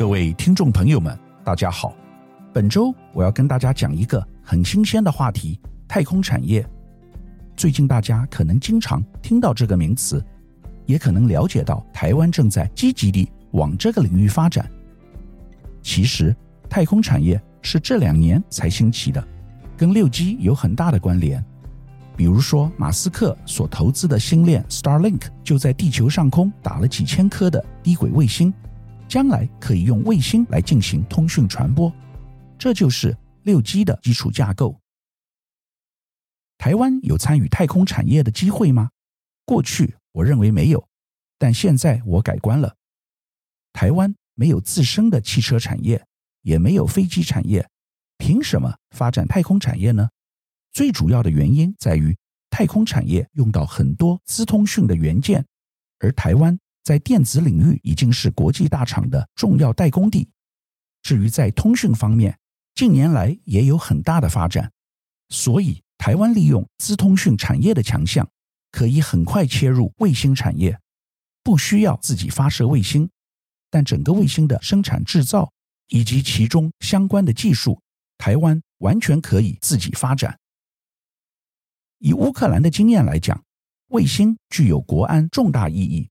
各位听众朋友们，大家好。本周我要跟大家讲一个很新鲜的话题——太空产业。最近大家可能经常听到这个名词，也可能了解到台湾正在积极地往这个领域发展。其实，太空产业是这两年才兴起的，跟六 G 有很大的关联。比如说，马斯克所投资的星链 Starlink 就在地球上空打了几千颗的低轨卫星。将来可以用卫星来进行通讯传播，这就是六 G 的基础架构。台湾有参与太空产业的机会吗？过去我认为没有，但现在我改观了。台湾没有自身的汽车产业，也没有飞机产业，凭什么发展太空产业呢？最主要的原因在于太空产业用到很多资通讯的元件，而台湾。在电子领域已经是国际大厂的重要代工地。至于在通讯方面，近年来也有很大的发展。所以，台湾利用资通讯产业的强项，可以很快切入卫星产业，不需要自己发射卫星，但整个卫星的生产制造以及其中相关的技术，台湾完全可以自己发展。以乌克兰的经验来讲，卫星具有国安重大意义。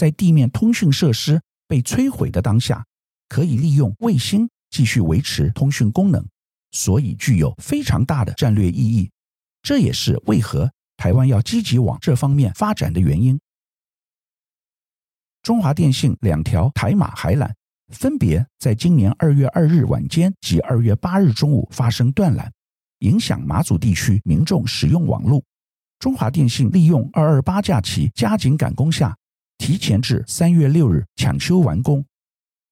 在地面通讯设施被摧毁的当下，可以利用卫星继续维持通讯功能，所以具有非常大的战略意义。这也是为何台湾要积极往这方面发展的原因。中华电信两条台马海缆分别在今年二月二日晚间及二月八日中午发生断缆，影响马祖地区民众使用网络。中华电信利用二二八假期加紧赶工下。提前至三月六日抢修完工，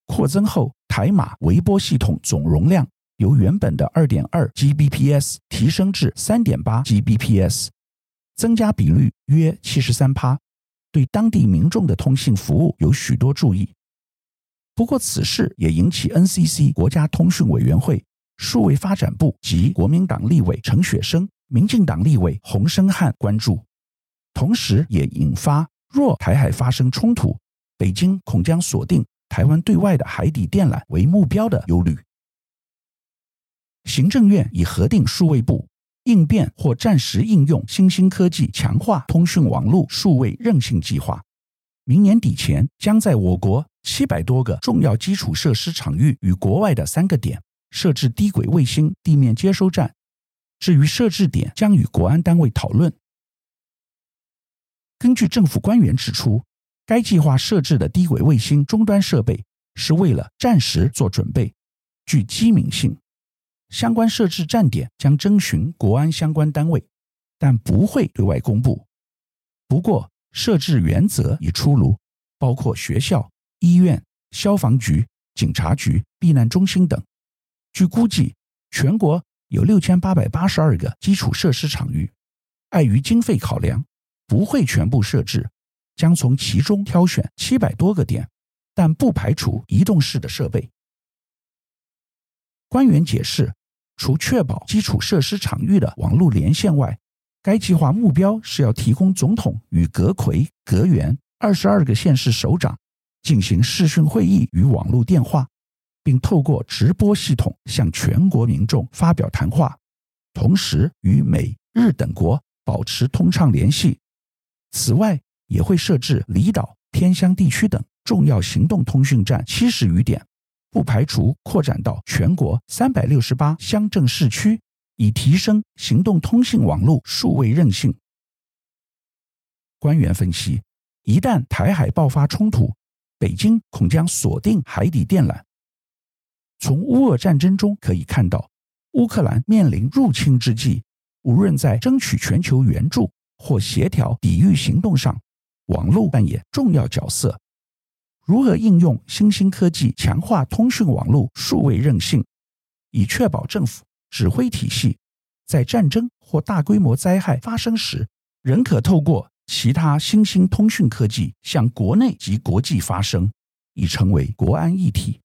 扩增后台马微波系统总容量由原本的二点二 Gbps 提升至三点八 Gbps，增加比率约七十三趴，对当地民众的通信服务有许多助益。不过，此事也引起 NCC 国家通讯委员会、数位发展部及国民党立委陈雪生、民进党立委洪申翰关注，同时也引发。若台海发生冲突，北京恐将锁定台湾对外的海底电缆为目标的忧虑。行政院已核定数位部应变或暂时应用新兴科技强化通讯网络数位韧性计划，明年底前将在我国七百多个重要基础设施场域与国外的三个点设置低轨卫星地面接收站。至于设置点，将与国安单位讨论。根据政府官员指出，该计划设置的低轨卫星终端设备是为了战时做准备，具机敏性。相关设置站点将征询国安相关单位，但不会对外公布。不过，设置原则已出炉，包括学校、医院、消防局、警察局、避难中心等。据估计，全国有六千八百八十二个基础设施场域。碍于经费考量。不会全部设置，将从其中挑选七百多个点，但不排除移动式的设备。官员解释，除确保基础设施场域的网络连线外，该计划目标是要提供总统与阁揆、阁员二十二个县市首长进行视讯会议与网络电话，并透过直播系统向全国民众发表谈话，同时与美日等国保持通畅联系。此外，也会设置离岛、天乡地区等重要行动通讯站七十余点，不排除扩展到全国三百六十八乡镇市区，以提升行动通信网络数位韧性。官员分析，一旦台海爆发冲突，北京恐将锁定海底电缆。从乌俄战争中可以看到，乌克兰面临入侵之际，无论在争取全球援助，或协调抵御行动上，网络扮演重要角色。如何应用新兴科技强化通讯网络数位韧性，以确保政府指挥体系在战争或大规模灾害发生时，仍可透过其他新兴通讯科技向国内及国际发声，已成为国安议题。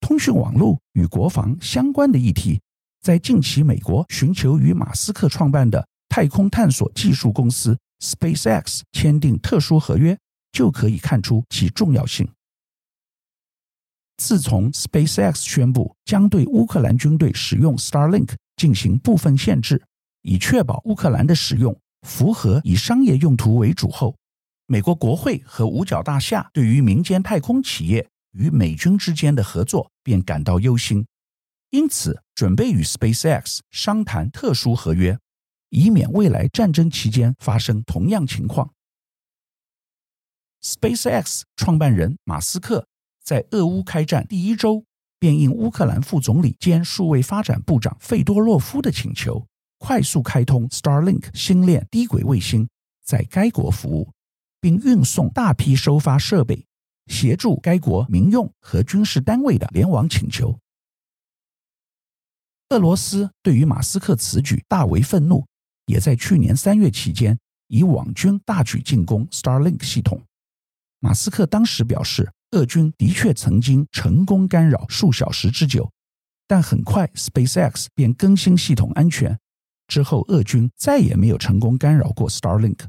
通讯网络与国防相关的议题，在近期美国寻求与马斯克创办的太空探索技术公司 SpaceX 签订特殊合约，就可以看出其重要性。自从 SpaceX 宣布将对乌克兰军队使用 Starlink 进行部分限制，以确保乌克兰的使用符合以商业用途为主后，美国国会和五角大厦对于民间太空企业与美军之间的合作便感到忧心，因此准备与 SpaceX 商谈特殊合约，以免未来战争期间发生同样情况。SpaceX 创办人马斯克在俄乌开战第一周，便应乌克兰副总理兼数位发展部长费多洛夫的请求，快速开通 Starlink 星链低轨卫星在该国服务，并运送大批收发设备，协助该国民用和军事单位的联网请求。俄罗斯对于马斯克此举大为愤怒，也在去年三月期间以网军大举进攻 Starlink 系统。马斯克当时表示，俄军的确曾经成功干扰数小时之久，但很快 SpaceX 便更新系统安全，之后俄军再也没有成功干扰过 Starlink。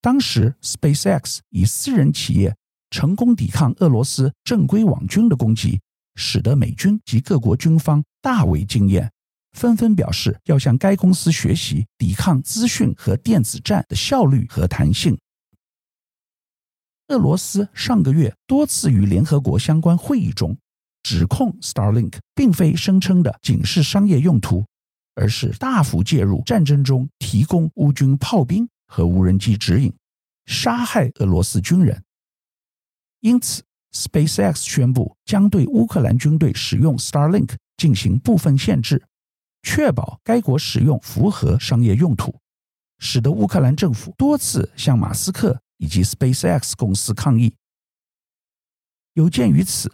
当时 SpaceX 以私人企业成功抵抗俄罗斯正规网军的攻击，使得美军及各国军方大为惊艳，纷纷表示要向该公司学习抵抗资讯和电子战的效率和弹性。俄罗斯上个月多次于联合国相关会议中指控 Starlink 并非声称的仅是商业用途，而是大幅介入战争中，提供乌军炮兵和无人机指引，杀害俄罗斯军人。因此，SpaceX 宣布将对乌克兰军队使用 Starlink 进行部分限制，确保该国使用符合商业用途，使得乌克兰政府多次向马斯克。以及 SpaceX 公司抗议。有鉴于此，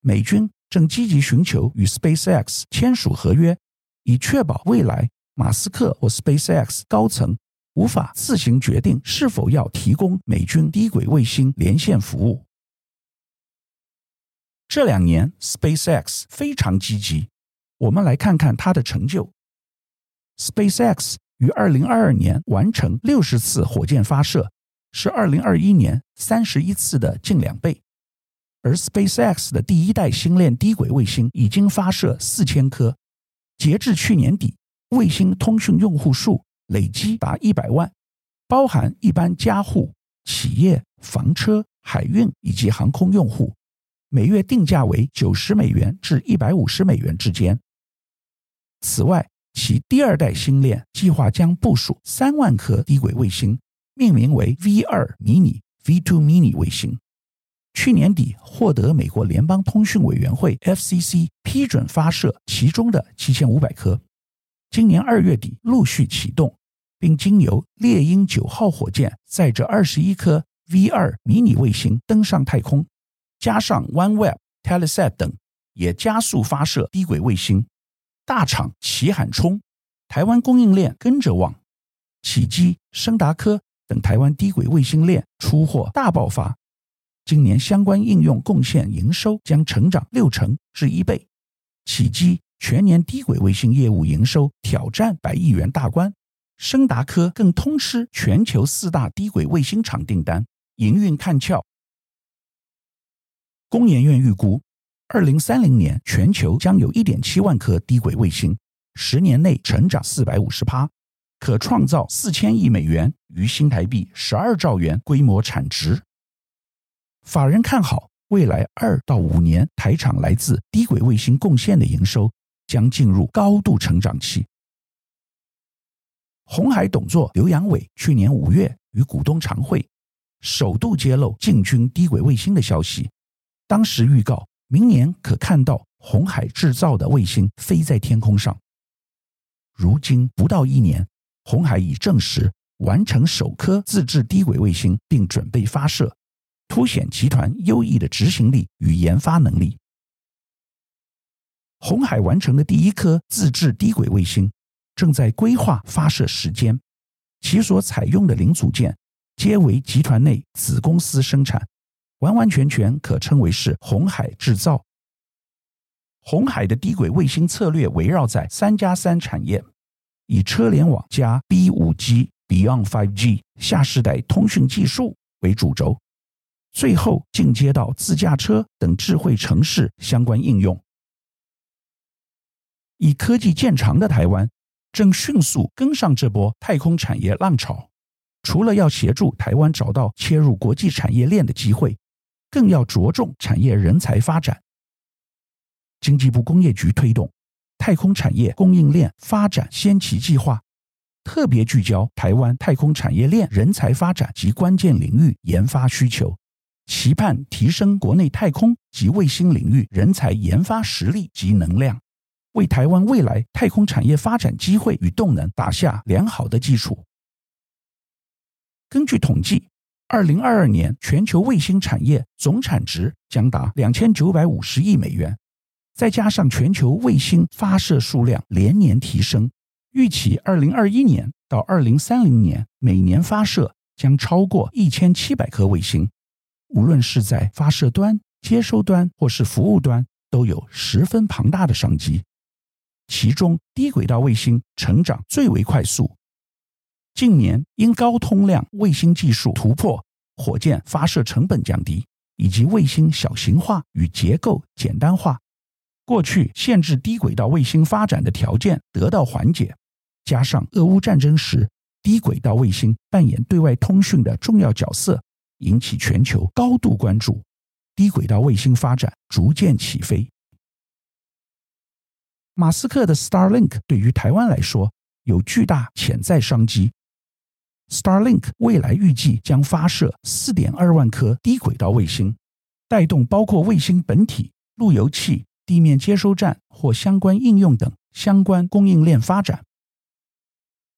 美军正积极寻求与 SpaceX 签署合约，以确保未来马斯克或 SpaceX 高层无法自行决定是否要提供美军低轨卫星连线服务。这两年，SpaceX 非常积极。我们来看看它的成就。SpaceX 于二零二二年完成六十次火箭发射。是二零二一年三十一次的近两倍，而 SpaceX 的第一代星链低轨卫星已经发射四千颗，截至去年底，卫星通讯用户数累计达一百万，包含一般家户、企业、房车、海运以及航空用户，每月定价为九十美元至一百五十美元之间。此外，其第二代星链计划将部署三万颗低轨卫星。命名为 V 二迷你 V2 mini 卫星，去年底获得美国联邦通讯委员会 FCC 批准发射其中的七千五百颗，今年二月底陆续启动，并经由猎鹰九号火箭载着二十一颗 V 二迷你卫星登上太空，加上 OneWeb、Telesat 等，也加速发射低轨卫星。大厂齐喊冲，台湾供应链跟着旺，启基、升达科。等台湾低轨卫星链出货大爆发，今年相关应用贡献营收将成长六成至一倍。启基全年低轨卫星业务营收挑战百亿元大关，升达科更通吃全球四大低轨卫星厂订单，营运看俏。工研院预估，二零三零年全球将有一点七万颗低轨卫星，十年内成长四百五十趴。可创造四千亿美元于新台币十二兆元规模产值。法人看好未来二到五年台厂来自低轨卫星贡献的营收将进入高度成长期。鸿海董座刘扬伟去年五月与股东常会，首度揭露进军低轨卫星的消息，当时预告明年可看到红海制造的卫星飞在天空上。如今不到一年。红海已证实完成首颗自制低轨卫星，并准备发射，凸显集团优异的执行力与研发能力。红海完成的第一颗自制低轨卫星正在规划发射时间，其所采用的零组件皆为集团内子公司生产，完完全全可称为是红海制造。红海的低轨卫星策略围绕在三加三产业。以车联网加 B 五 G Beyond 5G 下世代通讯技术为主轴，最后进阶到自驾车等智慧城市相关应用。以科技见长的台湾，正迅速跟上这波太空产业浪潮。除了要协助台湾找到切入国际产业链的机会，更要着重产业人才发展。经济部工业局推动太空产业供应链发展先期计划，特别聚焦台湾太空产业链人才发展及关键领域研发需求，期盼提升国内太空及卫星领域人才研发实力及能量。为台湾未来太空产业发展机会与动能打下良好的基础。根据统计，二零二二年全球卫星产业总产值将达两千九百五十亿美元，再加上全球卫星发射数量连年提升，预期二零二一年到二零三零年每年发射将超过一千七百颗卫星，无论是在发射端、接收端或是服务端，都有十分庞大的商机。其中，低轨道卫星成长最为快速。近年因高通量卫星技术突破，火箭发射成本降低，以及卫星小型化与结构简单化，过去限制低轨道卫星发展的条件得到缓解。加上俄乌战争时，低轨道卫星扮演对外通讯的重要角色，引起全球高度关注，低轨道卫星发展逐渐起飞。马斯克的 Starlink 对于台湾来说有巨大潜在商机。Starlink 未来预计将发射四点二万颗低轨道卫星，带动包括卫星本体、路由器、地面接收站或相关应用等相关供应链发展。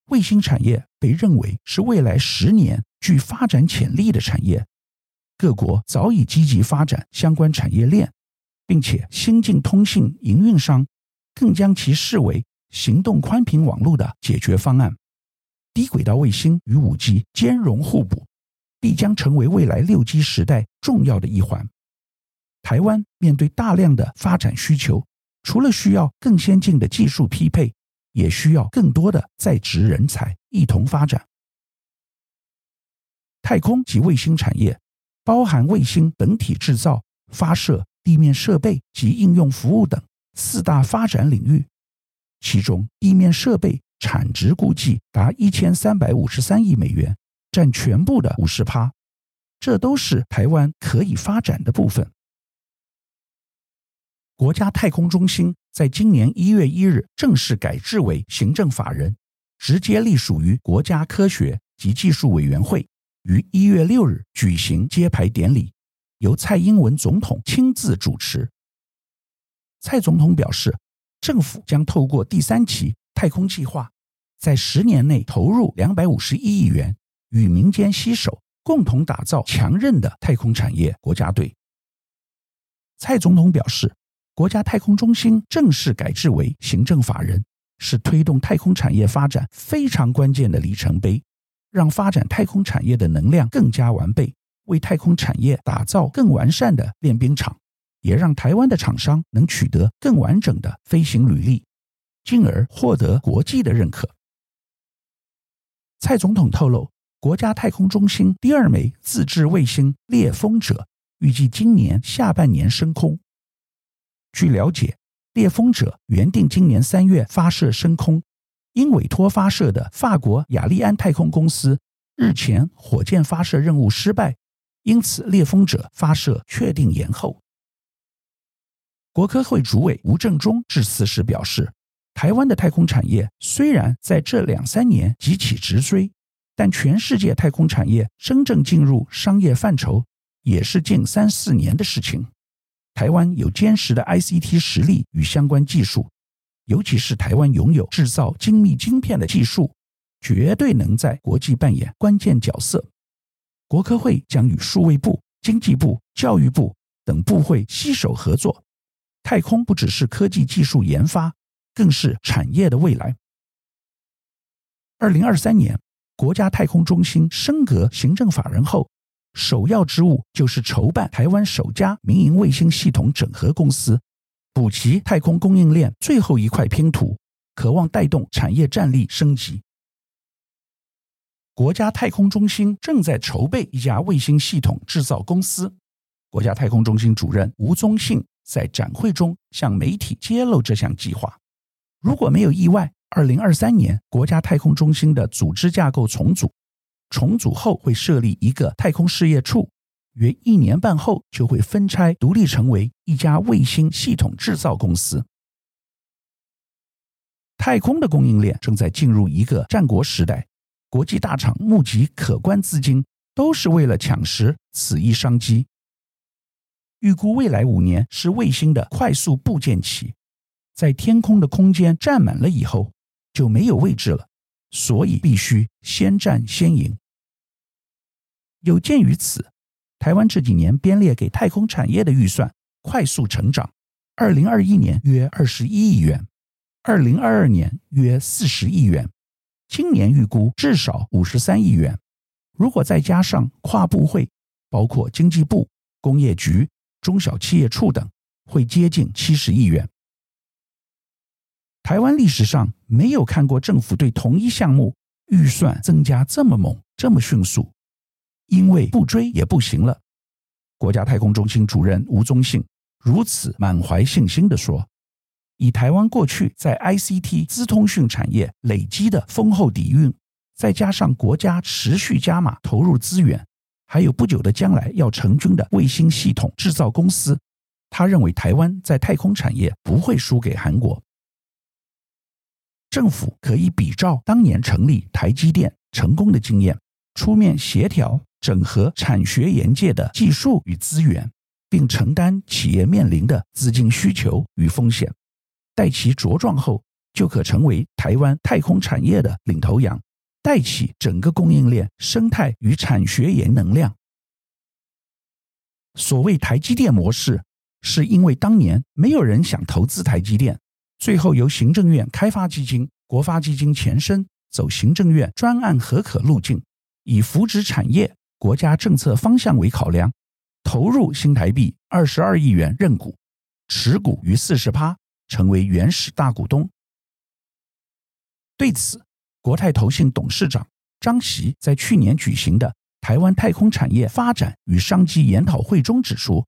卫星产业被认为是未来十年具发展潜力的产业，各国早已积极发展相关产业链，并且先进通信营运商。更将其视为行动宽频网络的解决方案。低轨道卫星与五 G 兼容互补，必将成为未来六 G 时代重要的一环。台湾面对大量的发展需求，除了需要更先进的技术匹配，也需要更多的在职人才一同发展。太空及卫星产业包含卫星本体制造、发射、地面设备及应用服务等。四大发展领域，其中地面设备产值估计达一千三百五十三亿美元，占全部的五十趴。这都是台湾可以发展的部分。国家太空中心在今年一月一日正式改制为行政法人，直接隶属于国家科学及技术委员会，于一月六日举行揭牌典礼，由蔡英文总统亲自主持。蔡总统表示，政府将透过第三期太空计划，在十年内投入两百五十一亿元，与民间携手，共同打造强韧的太空产业国家队。蔡总统表示，国家太空中心正式改制为行政法人，是推动太空产业发展非常关键的里程碑，让发展太空产业的能量更加完备，为太空产业打造更完善的练兵场。也让台湾的厂商能取得更完整的飞行履历，进而获得国际的认可。蔡总统透露，国家太空中心第二枚自制卫星“猎风者”预计今年下半年升空。据了解，“猎风者”原定今年三月发射升空，因委托发射的法国亚利安太空公司日前火箭发射任务失败，因此“猎风者”发射确定延后。国科会主委吴正忠致辞时表示，台湾的太空产业虽然在这两三年急起直追，但全世界太空产业真正进入商业范畴也是近三四年的事情。台湾有坚实的 ICT 实力与相关技术，尤其是台湾拥有制造精密晶片的技术，绝对能在国际扮演关键角色。国科会将与数位部、经济部、教育部等部会携手合作。太空不只是科技技术研发，更是产业的未来。二零二三年，国家太空中心升格行政法人后，首要之务就是筹办台湾首家民营卫星系统整合公司，补齐太空供应链最后一块拼图，渴望带动产业战力升级。国家太空中心正在筹备一家卫星系统制造公司。国家太空中心主任吴宗信在展会中向媒体揭露这项计划。如果没有意外，二零二三年国家太空中心的组织架构重组，重组后会设立一个太空事业处，约一年半后就会分拆独立成为一家卫星系统制造公司。太空的供应链正在进入一个战国时代，国际大厂募集可观资金，都是为了抢食此一商机。预估未来五年是卫星的快速部件期，在天空的空间占满了以后，就没有位置了，所以必须先占先赢。有鉴于此，台湾这几年编列给太空产业的预算快速成长，二零二一年约二十一亿元，二零二二年约四十亿元，今年预估至少五十三亿元。如果再加上跨部会，包括经济部、工业局。中小企业处等会接近七十亿元。台湾历史上没有看过政府对同一项目预算增加这么猛、这么迅速，因为不追也不行了。国家太空中心主任吴宗信如此满怀信心地说：“以台湾过去在 ICT 资通讯产业累积的丰厚底蕴，再加上国家持续加码投入资源。”还有不久的将来要成军的卫星系统制造公司，他认为台湾在太空产业不会输给韩国。政府可以比照当年成立台积电成功的经验，出面协调整合产学研界的技术与资源，并承担企业面临的资金需求与风险。待其茁壮后，就可成为台湾太空产业的领头羊。带起整个供应链生态与产学研能量。所谓台积电模式，是因为当年没有人想投资台积电，最后由行政院开发基金、国发基金前身，走行政院专案核可路径，以扶植产业、国家政策方向为考量，投入新台币二十二亿元认股，持股逾四十趴，成为原始大股东。对此，国泰投信董事长张锡在去年举行的台湾太空产业发展与商机研讨会中指出，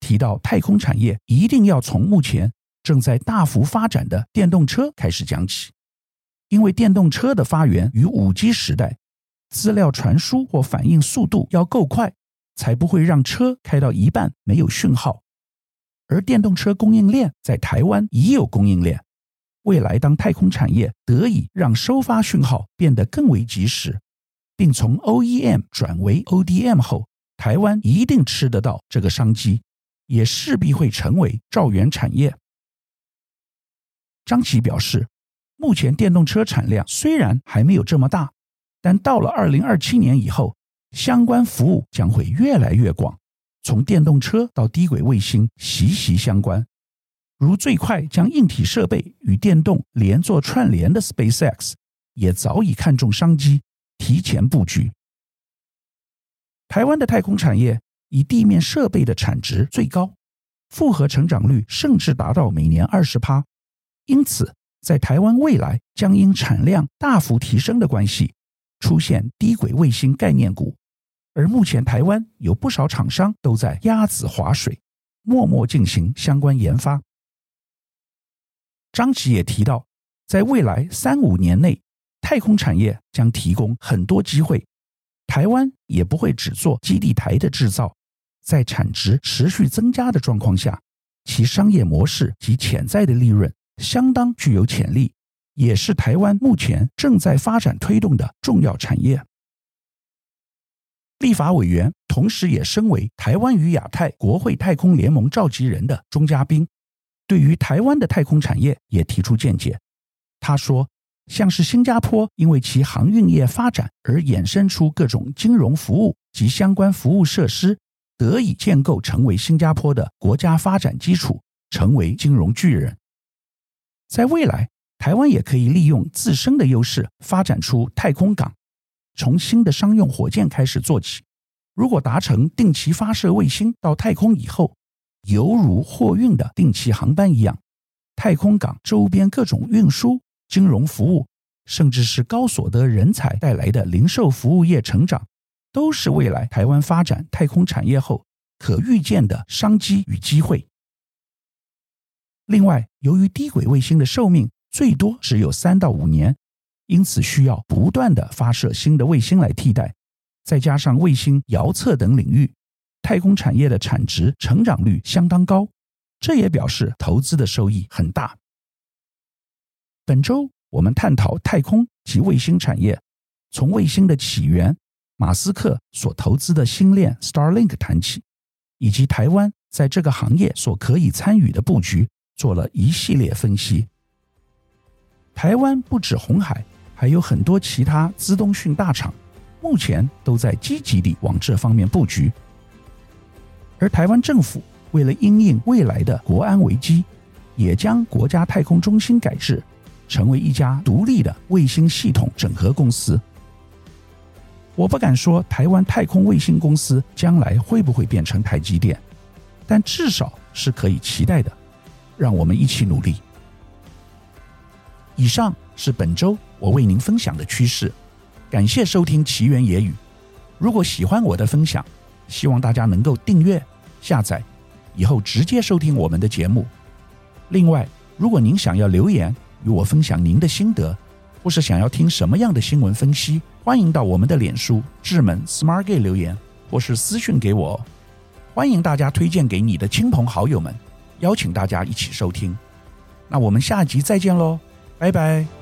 提到太空产业一定要从目前正在大幅发展的电动车开始讲起，因为电动车的发源于五 G 时代，资料传输或反应速度要够快，才不会让车开到一半没有讯号，而电动车供应链在台湾已有供应链。未来，当太空产业得以让收发讯号变得更为及时，并从 OEM 转为 ODM 后，台湾一定吃得到这个商机，也势必会成为兆元产业。张琪表示，目前电动车产量虽然还没有这么大，但到了二零二七年以后，相关服务将会越来越广，从电动车到低轨卫星息息相关。如最快将硬体设备与电动连作串联的 SpaceX，也早已看中商机，提前布局。台湾的太空产业以地面设备的产值最高，复合成长率甚至达到每年二十趴。因此，在台湾未来将因产量大幅提升的关系，出现低轨卫星概念股。而目前台湾有不少厂商都在鸭子划水，默默进行相关研发。张琪也提到，在未来三五年内，太空产业将提供很多机会，台湾也不会只做基地台的制造，在产值持续增加的状况下，其商业模式及潜在的利润相当具有潜力，也是台湾目前正在发展推动的重要产业。立法委员同时也身为台湾与亚太国会太空联盟召集人的钟嘉宾。对于台湾的太空产业也提出见解。他说，像是新加坡因为其航运业发展而衍生出各种金融服务及相关服务设施，得以建构成为新加坡的国家发展基础，成为金融巨人。在未来，台湾也可以利用自身的优势，发展出太空港，从新的商用火箭开始做起。如果达成定期发射卫星到太空以后，犹如货运的定期航班一样，太空港周边各种运输、金融服务甚至是高所得人才带来的零售服务业成长，都是未来台湾发展太空产业后可预见的商机与机会。另外，由于低轨卫星的寿命最多只有三到五年，因此需要不断地发射新的卫星来替代，再加上卫星遥测等领域，太空产业的产值成长率相当高，这也表示投资的收益很大。本周我们探讨太空及卫星产业，从卫星的起源、马斯克所投资的星链 Starlink 谈起，以及台湾在这个行业所可以参与的布局，做了一系列分析。台湾不止红海，还有很多其他资通讯大厂，目前都在积极地往这方面布局。而台湾政府为了因应未来的国安危机，也将国家太空中心改制。成为一家独立的卫星系统整合公司。我不敢说台湾太空卫星公司将来会不会变成台积电，但至少是可以期待的。让我们一起努力。以上是本周我为您分享的趋势，感谢收听奇缘野语。如果喜欢我的分享，希望大家能够订阅、下载，以后直接收听我们的节目。另外，如果您想要留言，与我分享您的心得，或是想要听什么样的新闻分析，欢迎到我们的脸书智门 Smart Gate 留言，或是私讯给我。欢迎大家推荐给你的亲朋好友们，邀请大家一起收听。那我们下集再见喽，拜拜。